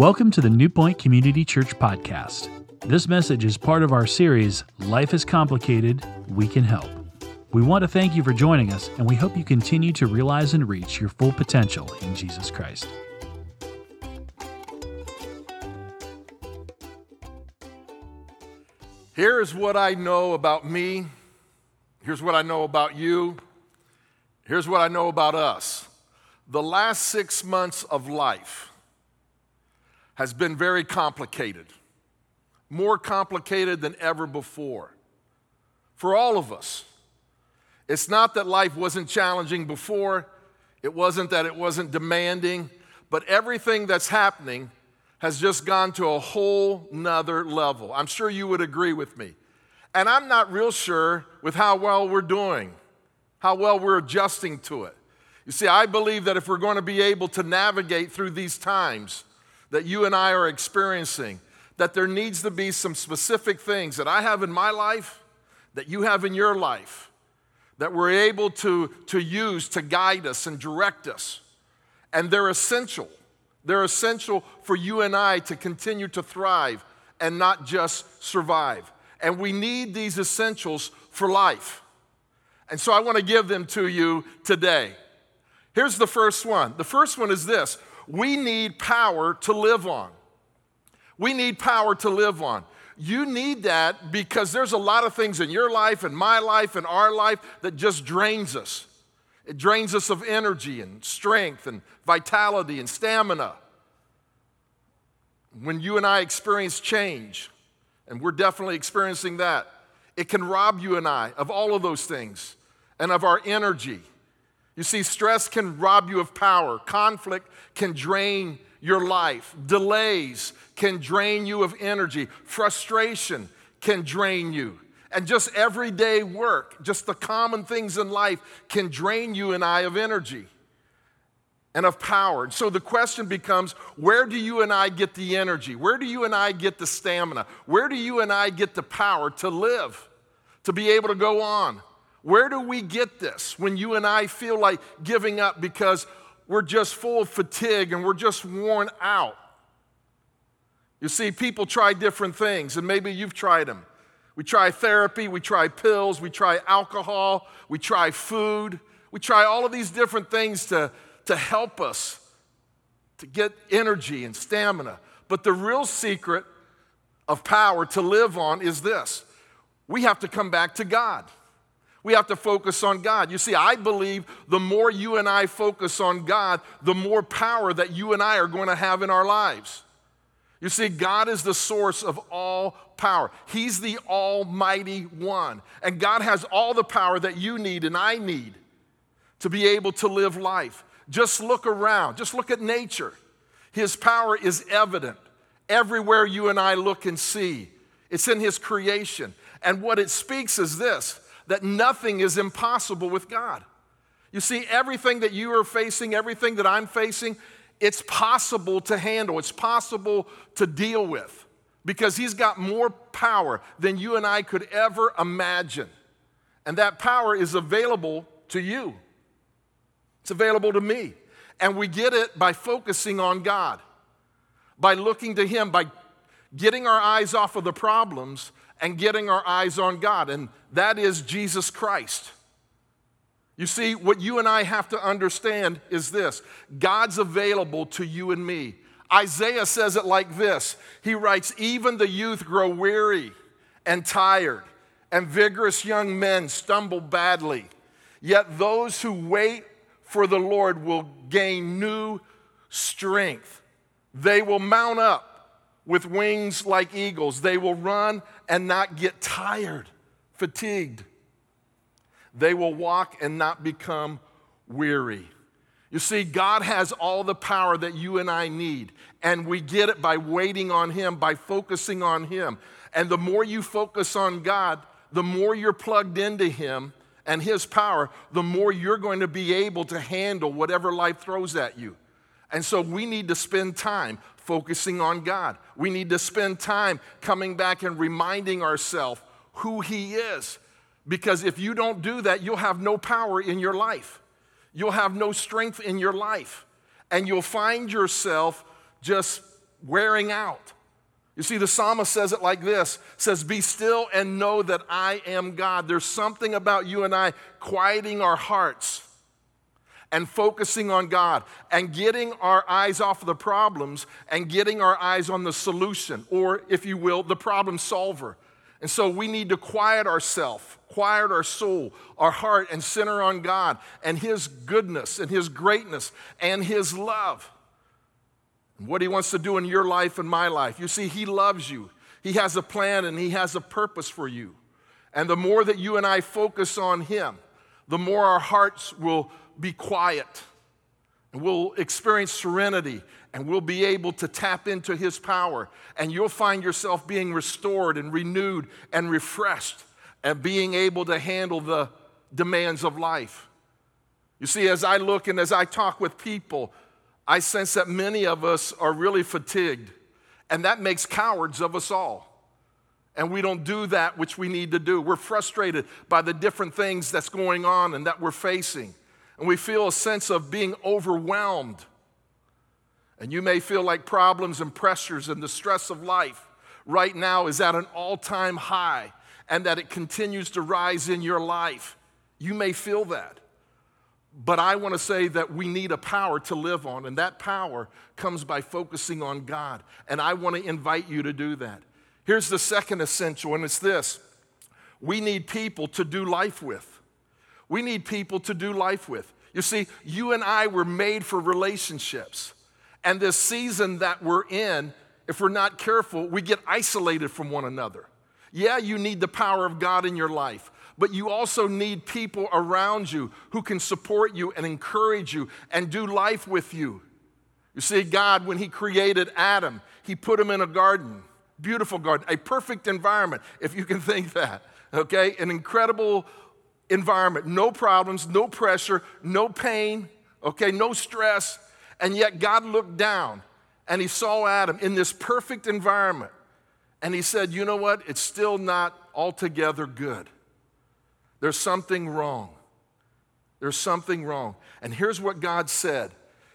Welcome to the New Point Community Church podcast. This message is part of our series, Life is Complicated, We Can Help. We want to thank you for joining us, and we hope you continue to realize and reach your full potential in Jesus Christ. Here's what I know about me. Here's what I know about you. Here's what I know about us. The last six months of life has been very complicated, more complicated than ever before for all of us. It's not that life wasn't challenging before, it wasn't that it wasn't demanding, but everything that's happening has just gone to a whole nother level. I'm sure you would agree with me. And I'm not real sure with how well we're doing, how well we're adjusting to it. You see, I believe that if we're going to be able to navigate through these times, that you and I are experiencing, that there needs to be some specific things that I have in my life, that you have in your life, that we're able to, to use to guide us and direct us. And they're essential. They're essential for you and I to continue to thrive and not just survive. And we need these essentials for life. And so I want to give them to you today. Here's the first one. The first one is this we need power to live on. We need power to live on. You need that because there's a lot of things in your life and my life and our life that just drains us. It drains us of energy and strength and vitality and stamina. When you and I experience change, and we're definitely experiencing that, it can rob you and I of all of those things and of our energy you see, stress can rob you of power, conflict can drain your life, delays can drain you of energy, frustration can drain you. And just everyday work, just the common things in life can drain you and I of energy and of power. And so the question becomes where do you and I get the energy? Where do you and I get the stamina? Where do you and I get the power to live, to be able to go on? Where do we get this when you and I feel like giving up because we're just full of fatigue and we're just worn out? You see, people try different things, and maybe you've tried them. We try therapy, we try pills, we try alcohol, we try food, we try all of these different things to, to help us to get energy and stamina. But the real secret of power to live on is this we have to come back to God. We have to focus on God. You see, I believe the more you and I focus on God, the more power that you and I are going to have in our lives. You see, God is the source of all power. He's the Almighty One. And God has all the power that you need and I need to be able to live life. Just look around, just look at nature. His power is evident everywhere you and I look and see. It's in His creation. And what it speaks is this that nothing is impossible with God. You see, everything that you are facing, everything that I'm facing, it's possible to handle, it's possible to deal with because He's got more power than you and I could ever imagine. And that power is available to you, it's available to me. And we get it by focusing on God, by looking to Him, by getting our eyes off of the problems and getting our eyes on God, and that is Jesus Christ. You see, what you and I have to understand is this God's available to you and me. Isaiah says it like this He writes, Even the youth grow weary and tired, and vigorous young men stumble badly. Yet those who wait for the Lord will gain new strength. They will mount up with wings like eagles. They will run and not get tired, fatigued. They will walk and not become weary. You see, God has all the power that you and I need, and we get it by waiting on Him, by focusing on Him. And the more you focus on God, the more you're plugged into Him and His power, the more you're going to be able to handle whatever life throws at you. And so we need to spend time focusing on God. We need to spend time coming back and reminding ourselves who He is. Because if you don't do that, you'll have no power in your life. You'll have no strength in your life. And you'll find yourself just wearing out. You see, the psalmist says it like this says, Be still and know that I am God. There's something about you and I quieting our hearts and focusing on God and getting our eyes off of the problems and getting our eyes on the solution, or if you will, the problem solver. And so we need to quiet ourselves, quiet our soul, our heart, and center on God and His goodness and His greatness and His love. And what He wants to do in your life and my life. You see, He loves you, He has a plan and He has a purpose for you. And the more that you and I focus on Him, the more our hearts will be quiet and we'll experience serenity and we'll be able to tap into His power. And you'll find yourself being restored and renewed and refreshed and being able to handle the demands of life. You see, as I look and as I talk with people, I sense that many of us are really fatigued, and that makes cowards of us all. And we don't do that which we need to do. We're frustrated by the different things that's going on and that we're facing. And we feel a sense of being overwhelmed. And you may feel like problems and pressures and the stress of life right now is at an all time high and that it continues to rise in your life. You may feel that. But I want to say that we need a power to live on, and that power comes by focusing on God. And I want to invite you to do that. Here's the second essential, and it's this we need people to do life with. We need people to do life with. You see, you and I were made for relationships. And this season that we're in, if we're not careful, we get isolated from one another. Yeah, you need the power of God in your life, but you also need people around you who can support you and encourage you and do life with you. You see, God, when He created Adam, He put him in a garden, beautiful garden, a perfect environment, if you can think that, okay? An incredible environment, no problems, no pressure, no pain, okay, no stress. And yet God looked down and He saw Adam in this perfect environment. And he said, You know what? It's still not altogether good. There's something wrong. There's something wrong. And here's what God said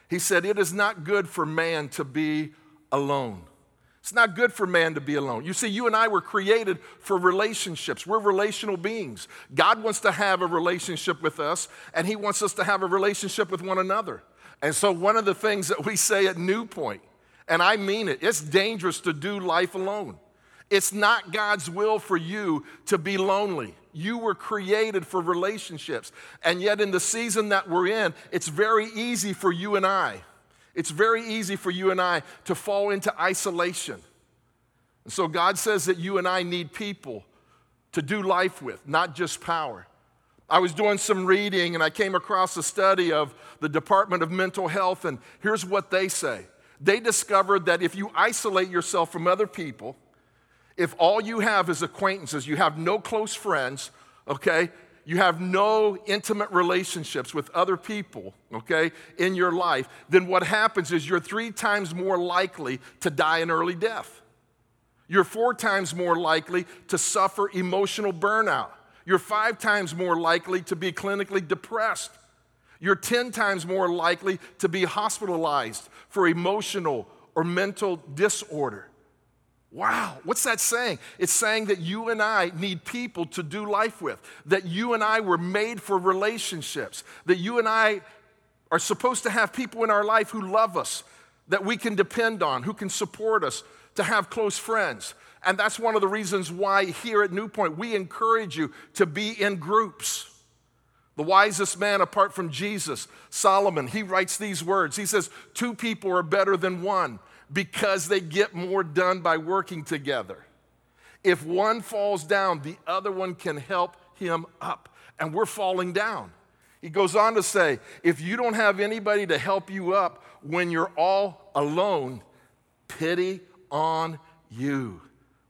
He said, It is not good for man to be alone. It's not good for man to be alone. You see, you and I were created for relationships. We're relational beings. God wants to have a relationship with us, and He wants us to have a relationship with one another. And so, one of the things that we say at New Point, and I mean it, it's dangerous to do life alone. It's not God's will for you to be lonely. You were created for relationships. And yet, in the season that we're in, it's very easy for you and I. It's very easy for you and I to fall into isolation. And so, God says that you and I need people to do life with, not just power. I was doing some reading and I came across a study of the Department of Mental Health, and here's what they say. They discovered that if you isolate yourself from other people, if all you have is acquaintances, you have no close friends, okay? You have no intimate relationships with other people, okay, in your life, then what happens is you're three times more likely to die an early death. You're four times more likely to suffer emotional burnout. You're five times more likely to be clinically depressed. You're 10 times more likely to be hospitalized for emotional or mental disorder. Wow, what's that saying? It's saying that you and I need people to do life with, that you and I were made for relationships, that you and I are supposed to have people in our life who love us, that we can depend on, who can support us, to have close friends. And that's one of the reasons why here at New Point we encourage you to be in groups. The wisest man apart from Jesus, Solomon, he writes these words. He says, Two people are better than one because they get more done by working together. If one falls down, the other one can help him up. And we're falling down. He goes on to say, if you don't have anybody to help you up when you're all alone, pity on you.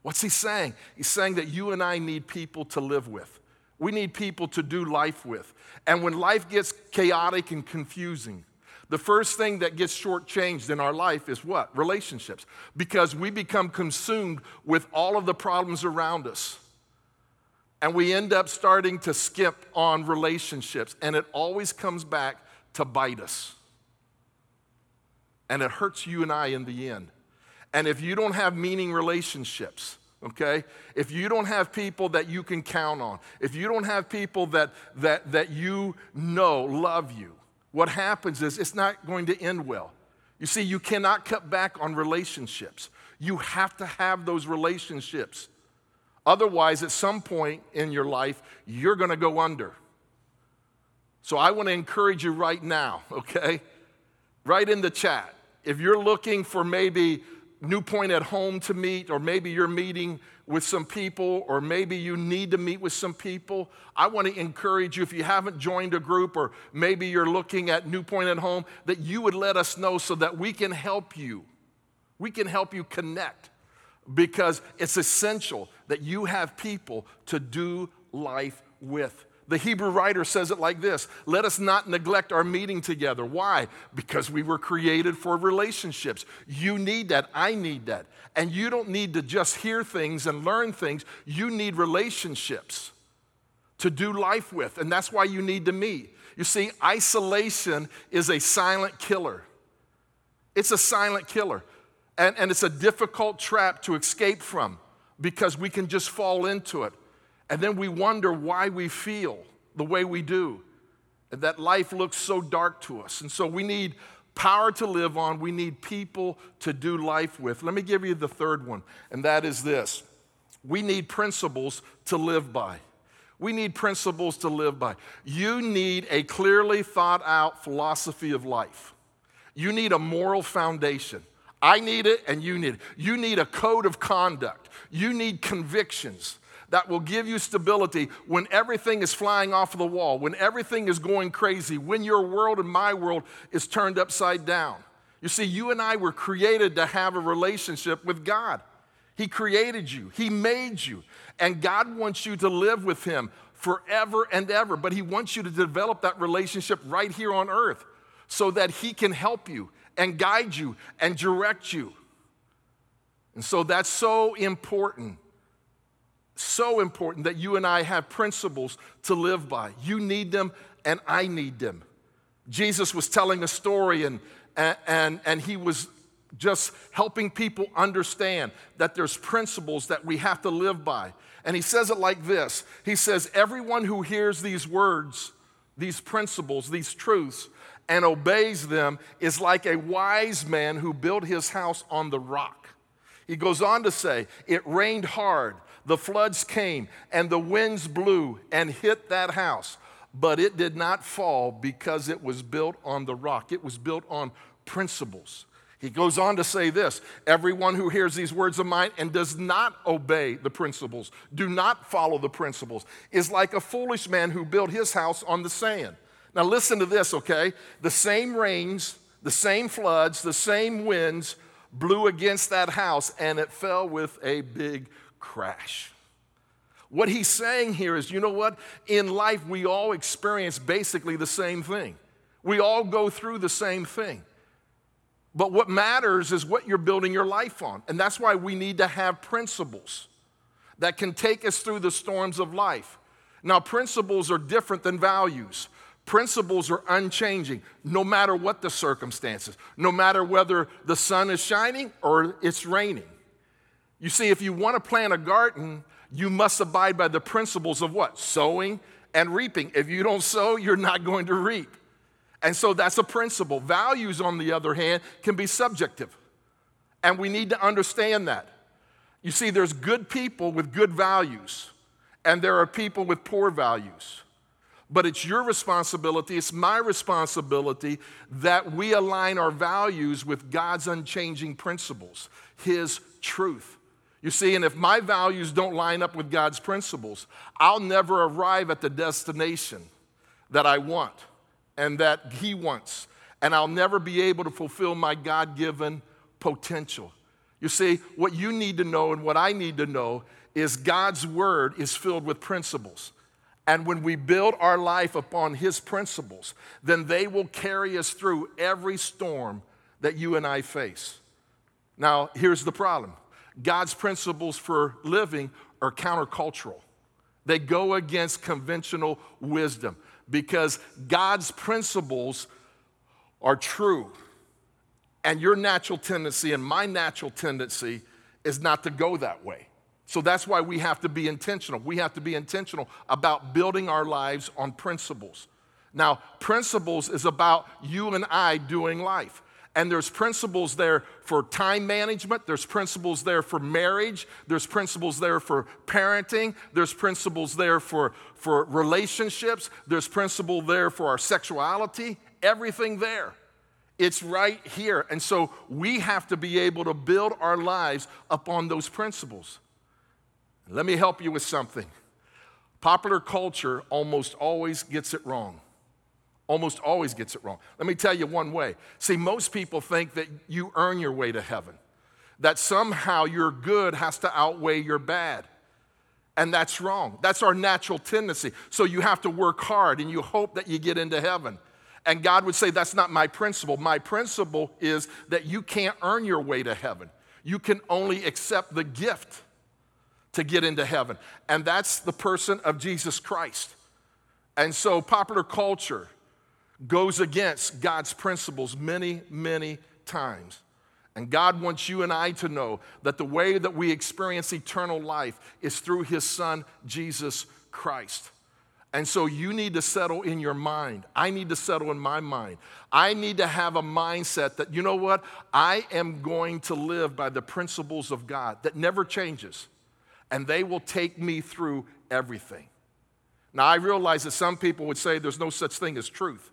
What's he saying? He's saying that you and I need people to live with. We need people to do life with. And when life gets chaotic and confusing, the first thing that gets shortchanged in our life is what? Relationships. Because we become consumed with all of the problems around us. And we end up starting to skip on relationships. And it always comes back to bite us. And it hurts you and I in the end. And if you don't have meaning relationships, okay? If you don't have people that you can count on, if you don't have people that, that, that you know love you, what happens is it's not going to end well. You see, you cannot cut back on relationships. You have to have those relationships. Otherwise, at some point in your life, you're going to go under. So I want to encourage you right now, okay? Right in the chat. If you're looking for maybe New Point at home to meet, or maybe you're meeting with some people, or maybe you need to meet with some people, I want to encourage you if you haven't joined a group, or maybe you're looking at New Point at home, that you would let us know so that we can help you. We can help you connect because it's essential that you have people to do life with. The Hebrew writer says it like this Let us not neglect our meeting together. Why? Because we were created for relationships. You need that. I need that. And you don't need to just hear things and learn things, you need relationships to do life with. And that's why you need to meet. You see, isolation is a silent killer. It's a silent killer. And, and it's a difficult trap to escape from because we can just fall into it. And then we wonder why we feel the way we do, and that life looks so dark to us. And so we need power to live on, we need people to do life with. Let me give you the third one, and that is this we need principles to live by. We need principles to live by. You need a clearly thought out philosophy of life. You need a moral foundation. I need it and you need it. You need a code of conduct. You need convictions that will give you stability when everything is flying off the wall, when everything is going crazy, when your world and my world is turned upside down. You see, you and I were created to have a relationship with God. He created you, He made you, and God wants you to live with Him forever and ever. But He wants you to develop that relationship right here on earth so that He can help you and guide you and direct you. And so that's so important so important that you and I have principles to live by. You need them, and I need them. Jesus was telling a story, and, and, and he was just helping people understand that there's principles that we have to live by. And he says it like this He says, Everyone who hears these words, these principles, these truths, and obeys them is like a wise man who built his house on the rock. He goes on to say, It rained hard the floods came and the winds blew and hit that house, but it did not fall because it was built on the rock. It was built on principles. He goes on to say this Everyone who hears these words of mine and does not obey the principles, do not follow the principles, is like a foolish man who built his house on the sand. Now, listen to this, okay? The same rains, the same floods, the same winds blew against that house, and it fell with a big crash. What he's saying here is you know what? In life, we all experience basically the same thing. We all go through the same thing. But what matters is what you're building your life on. And that's why we need to have principles that can take us through the storms of life. Now, principles are different than values. Principles are unchanging no matter what the circumstances, no matter whether the sun is shining or it's raining. You see, if you want to plant a garden, you must abide by the principles of what? Sowing and reaping. If you don't sow, you're not going to reap. And so that's a principle. Values, on the other hand, can be subjective. And we need to understand that. You see, there's good people with good values, and there are people with poor values. But it's your responsibility, it's my responsibility that we align our values with God's unchanging principles, His truth. You see, and if my values don't line up with God's principles, I'll never arrive at the destination that I want and that He wants. And I'll never be able to fulfill my God given potential. You see, what you need to know and what I need to know is God's word is filled with principles. And when we build our life upon His principles, then they will carry us through every storm that you and I face. Now, here's the problem God's principles for living are countercultural. They go against conventional wisdom because God's principles are true And your natural tendency and my natural tendency is not to go that way. So that's why we have to be intentional. We have to be intentional about building our lives on principles. Now, principles is about you and I doing life. And there's principles there for time management, there's principles there for marriage, there's principles there for parenting, there's principles there for, for relationships, there's principle there for our sexuality, everything there. It's right here. And so we have to be able to build our lives upon those principles. Let me help you with something. Popular culture almost always gets it wrong. Almost always gets it wrong. Let me tell you one way. See, most people think that you earn your way to heaven, that somehow your good has to outweigh your bad. And that's wrong. That's our natural tendency. So you have to work hard and you hope that you get into heaven. And God would say, That's not my principle. My principle is that you can't earn your way to heaven. You can only accept the gift to get into heaven. And that's the person of Jesus Christ. And so popular culture goes against God's principles many, many times. And God wants you and I to know that the way that we experience eternal life is through His Son, Jesus Christ. And so you need to settle in your mind. I need to settle in my mind. I need to have a mindset that, you know what? I am going to live by the principles of God that never changes, and they will take me through everything. Now, I realize that some people would say there's no such thing as truth,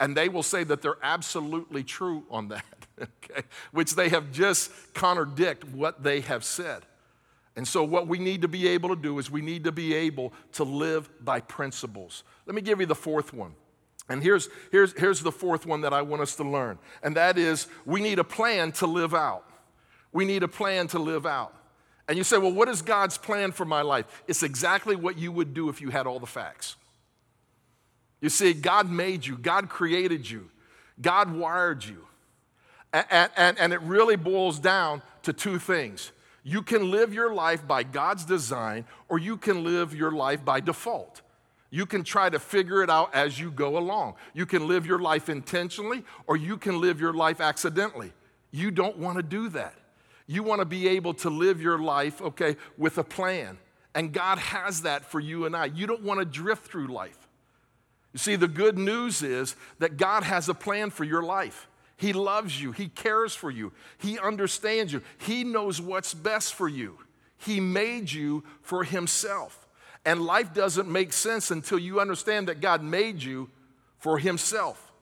and they will say that they're absolutely true on that, okay? Which they have just contradict what they have said. And so, what we need to be able to do is we need to be able to live by principles. Let me give you the fourth one. And here's, here's, here's the fourth one that I want us to learn, and that is we need a plan to live out. We need a plan to live out. And you say, well, what is God's plan for my life? It's exactly what you would do if you had all the facts. You see, God made you, God created you, God wired you. And, and, and it really boils down to two things. You can live your life by God's design, or you can live your life by default. You can try to figure it out as you go along. You can live your life intentionally, or you can live your life accidentally. You don't want to do that. You want to be able to live your life, okay, with a plan. And God has that for you and I. You don't want to drift through life. You see, the good news is that God has a plan for your life. He loves you, He cares for you, He understands you, He knows what's best for you. He made you for Himself. And life doesn't make sense until you understand that God made you for Himself.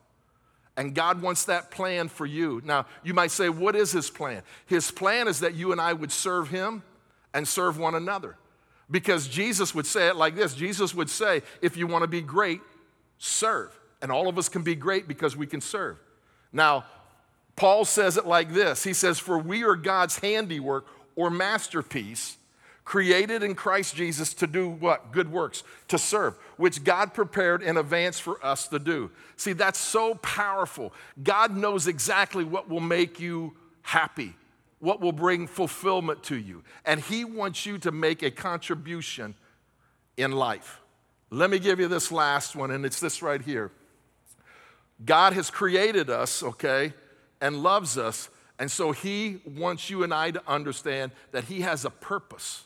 And God wants that plan for you. Now, you might say, What is His plan? His plan is that you and I would serve Him and serve one another. Because Jesus would say it like this Jesus would say, If you want to be great, serve. And all of us can be great because we can serve. Now, Paul says it like this He says, For we are God's handiwork or masterpiece, created in Christ Jesus to do what? Good works, to serve, which God prepared in advance for us to do. See, that's so powerful. God knows exactly what will make you happy, what will bring fulfillment to you. And He wants you to make a contribution in life. Let me give you this last one, and it's this right here. God has created us, okay, and loves us, and so He wants you and I to understand that He has a purpose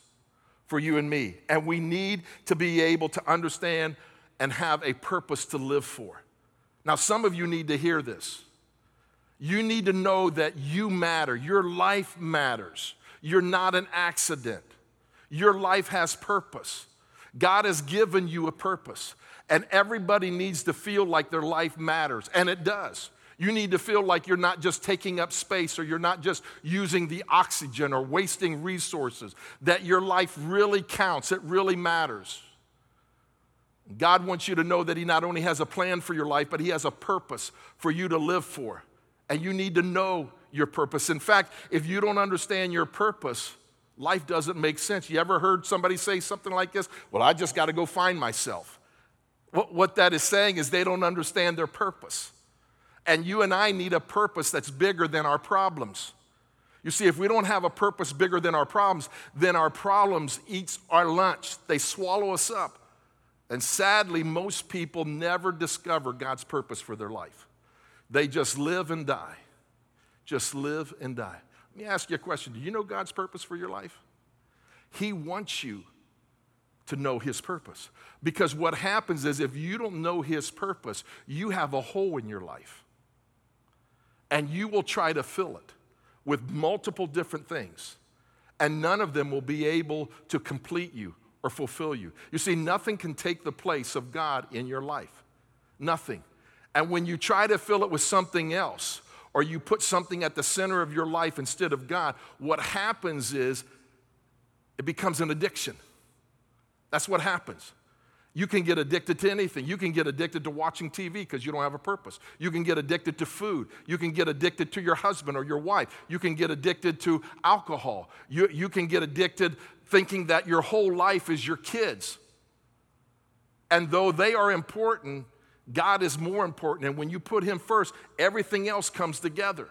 for you and me. And we need to be able to understand and have a purpose to live for. Now, some of you need to hear this. You need to know that you matter, your life matters. You're not an accident, your life has purpose. God has given you a purpose, and everybody needs to feel like their life matters, and it does. You need to feel like you're not just taking up space or you're not just using the oxygen or wasting resources, that your life really counts, it really matters. God wants you to know that He not only has a plan for your life, but He has a purpose for you to live for. And you need to know your purpose. In fact, if you don't understand your purpose, Life doesn't make sense. You ever heard somebody say something like this? Well, I just got to go find myself. What, what that is saying is they don't understand their purpose. And you and I need a purpose that's bigger than our problems. You see, if we don't have a purpose bigger than our problems, then our problems eat our lunch. They swallow us up. And sadly, most people never discover God's purpose for their life. They just live and die. Just live and die. Let me ask you a question Do you know God's purpose for your life? He wants you to know His purpose. Because what happens is if you don't know His purpose, you have a hole in your life. And you will try to fill it with multiple different things. And none of them will be able to complete you or fulfill you. You see, nothing can take the place of God in your life. Nothing. And when you try to fill it with something else, or you put something at the center of your life instead of God, what happens is it becomes an addiction. That's what happens. You can get addicted to anything. You can get addicted to watching TV because you don't have a purpose. You can get addicted to food. You can get addicted to your husband or your wife. You can get addicted to alcohol. You, you can get addicted thinking that your whole life is your kids. And though they are important, God is more important. And when you put Him first, everything else comes together.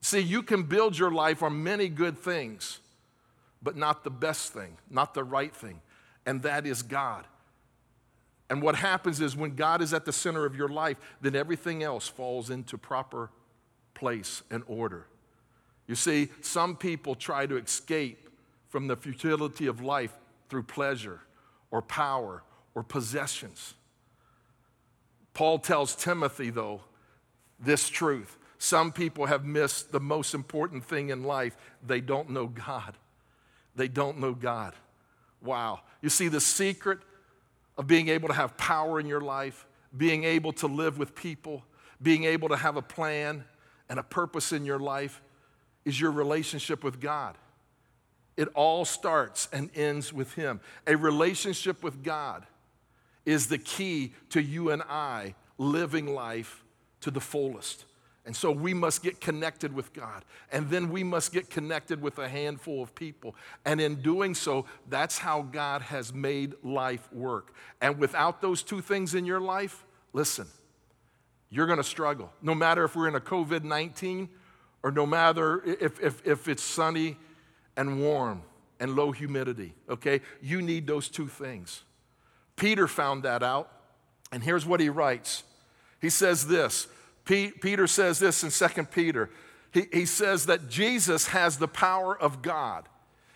See, you can build your life on many good things, but not the best thing, not the right thing, and that is God. And what happens is when God is at the center of your life, then everything else falls into proper place and order. You see, some people try to escape from the futility of life through pleasure or power or possessions. Paul tells Timothy, though, this truth. Some people have missed the most important thing in life. They don't know God. They don't know God. Wow. You see, the secret of being able to have power in your life, being able to live with people, being able to have a plan and a purpose in your life is your relationship with God. It all starts and ends with Him. A relationship with God is the key to you and I living life to the fullest. And so we must get connected with God. And then we must get connected with a handful of people. And in doing so, that's how God has made life work. And without those two things in your life, listen, you're going to struggle. No matter if we're in a COVID 19 or no matter if, if, if it's sunny and warm and low humidity, okay? You need those two things. Peter found that out. And here's what he writes He says this Peter says this in 2 Peter. He, he says that Jesus has the power of God.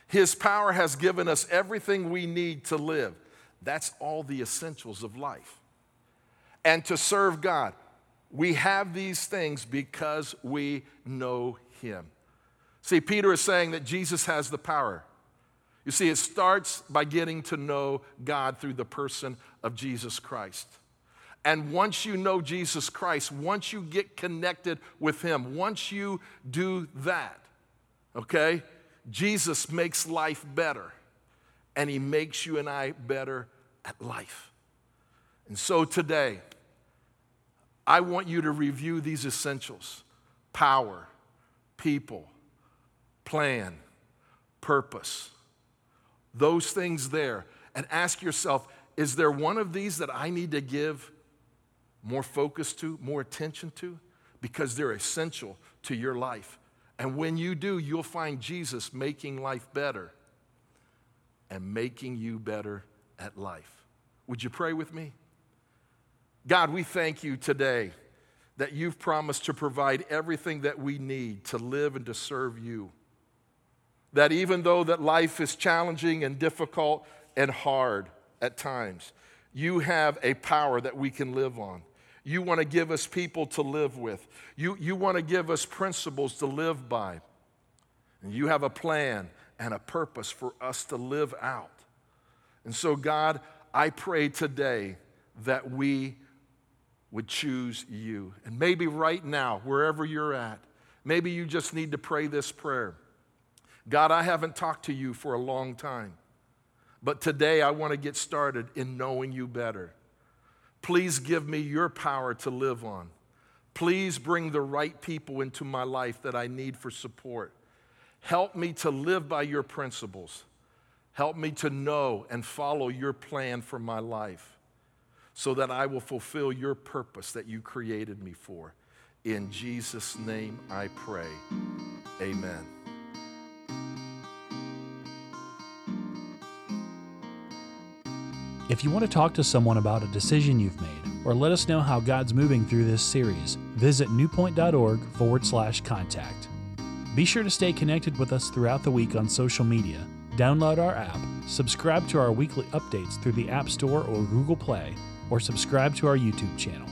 His power has given us everything we need to live. That's all the essentials of life. And to serve God. We have these things because we know Him. See, Peter is saying that Jesus has the power. You see, it starts by getting to know God through the person of Jesus Christ. And once you know Jesus Christ, once you get connected with Him, once you do that, okay, Jesus makes life better. And He makes you and I better at life. And so today, I want you to review these essentials power, people, plan, purpose, those things there, and ask yourself is there one of these that I need to give more focus to, more attention to, because they're essential to your life. And when you do, you'll find Jesus making life better and making you better at life. Would you pray with me? God, we thank you today that you've promised to provide everything that we need to live and to serve you. That even though that life is challenging and difficult and hard at times, you have a power that we can live on. You want to give us people to live with. You, you want to give us principles to live by. And you have a plan and a purpose for us to live out. And so, God, I pray today that we would choose you. And maybe right now, wherever you're at, maybe you just need to pray this prayer God, I haven't talked to you for a long time, but today I want to get started in knowing you better. Please give me your power to live on. Please bring the right people into my life that I need for support. Help me to live by your principles. Help me to know and follow your plan for my life so that I will fulfill your purpose that you created me for. In Jesus' name I pray. Amen. If you want to talk to someone about a decision you've made, or let us know how God's moving through this series, visit newpoint.org forward slash contact. Be sure to stay connected with us throughout the week on social media. Download our app, subscribe to our weekly updates through the App Store or Google Play, or subscribe to our YouTube channel.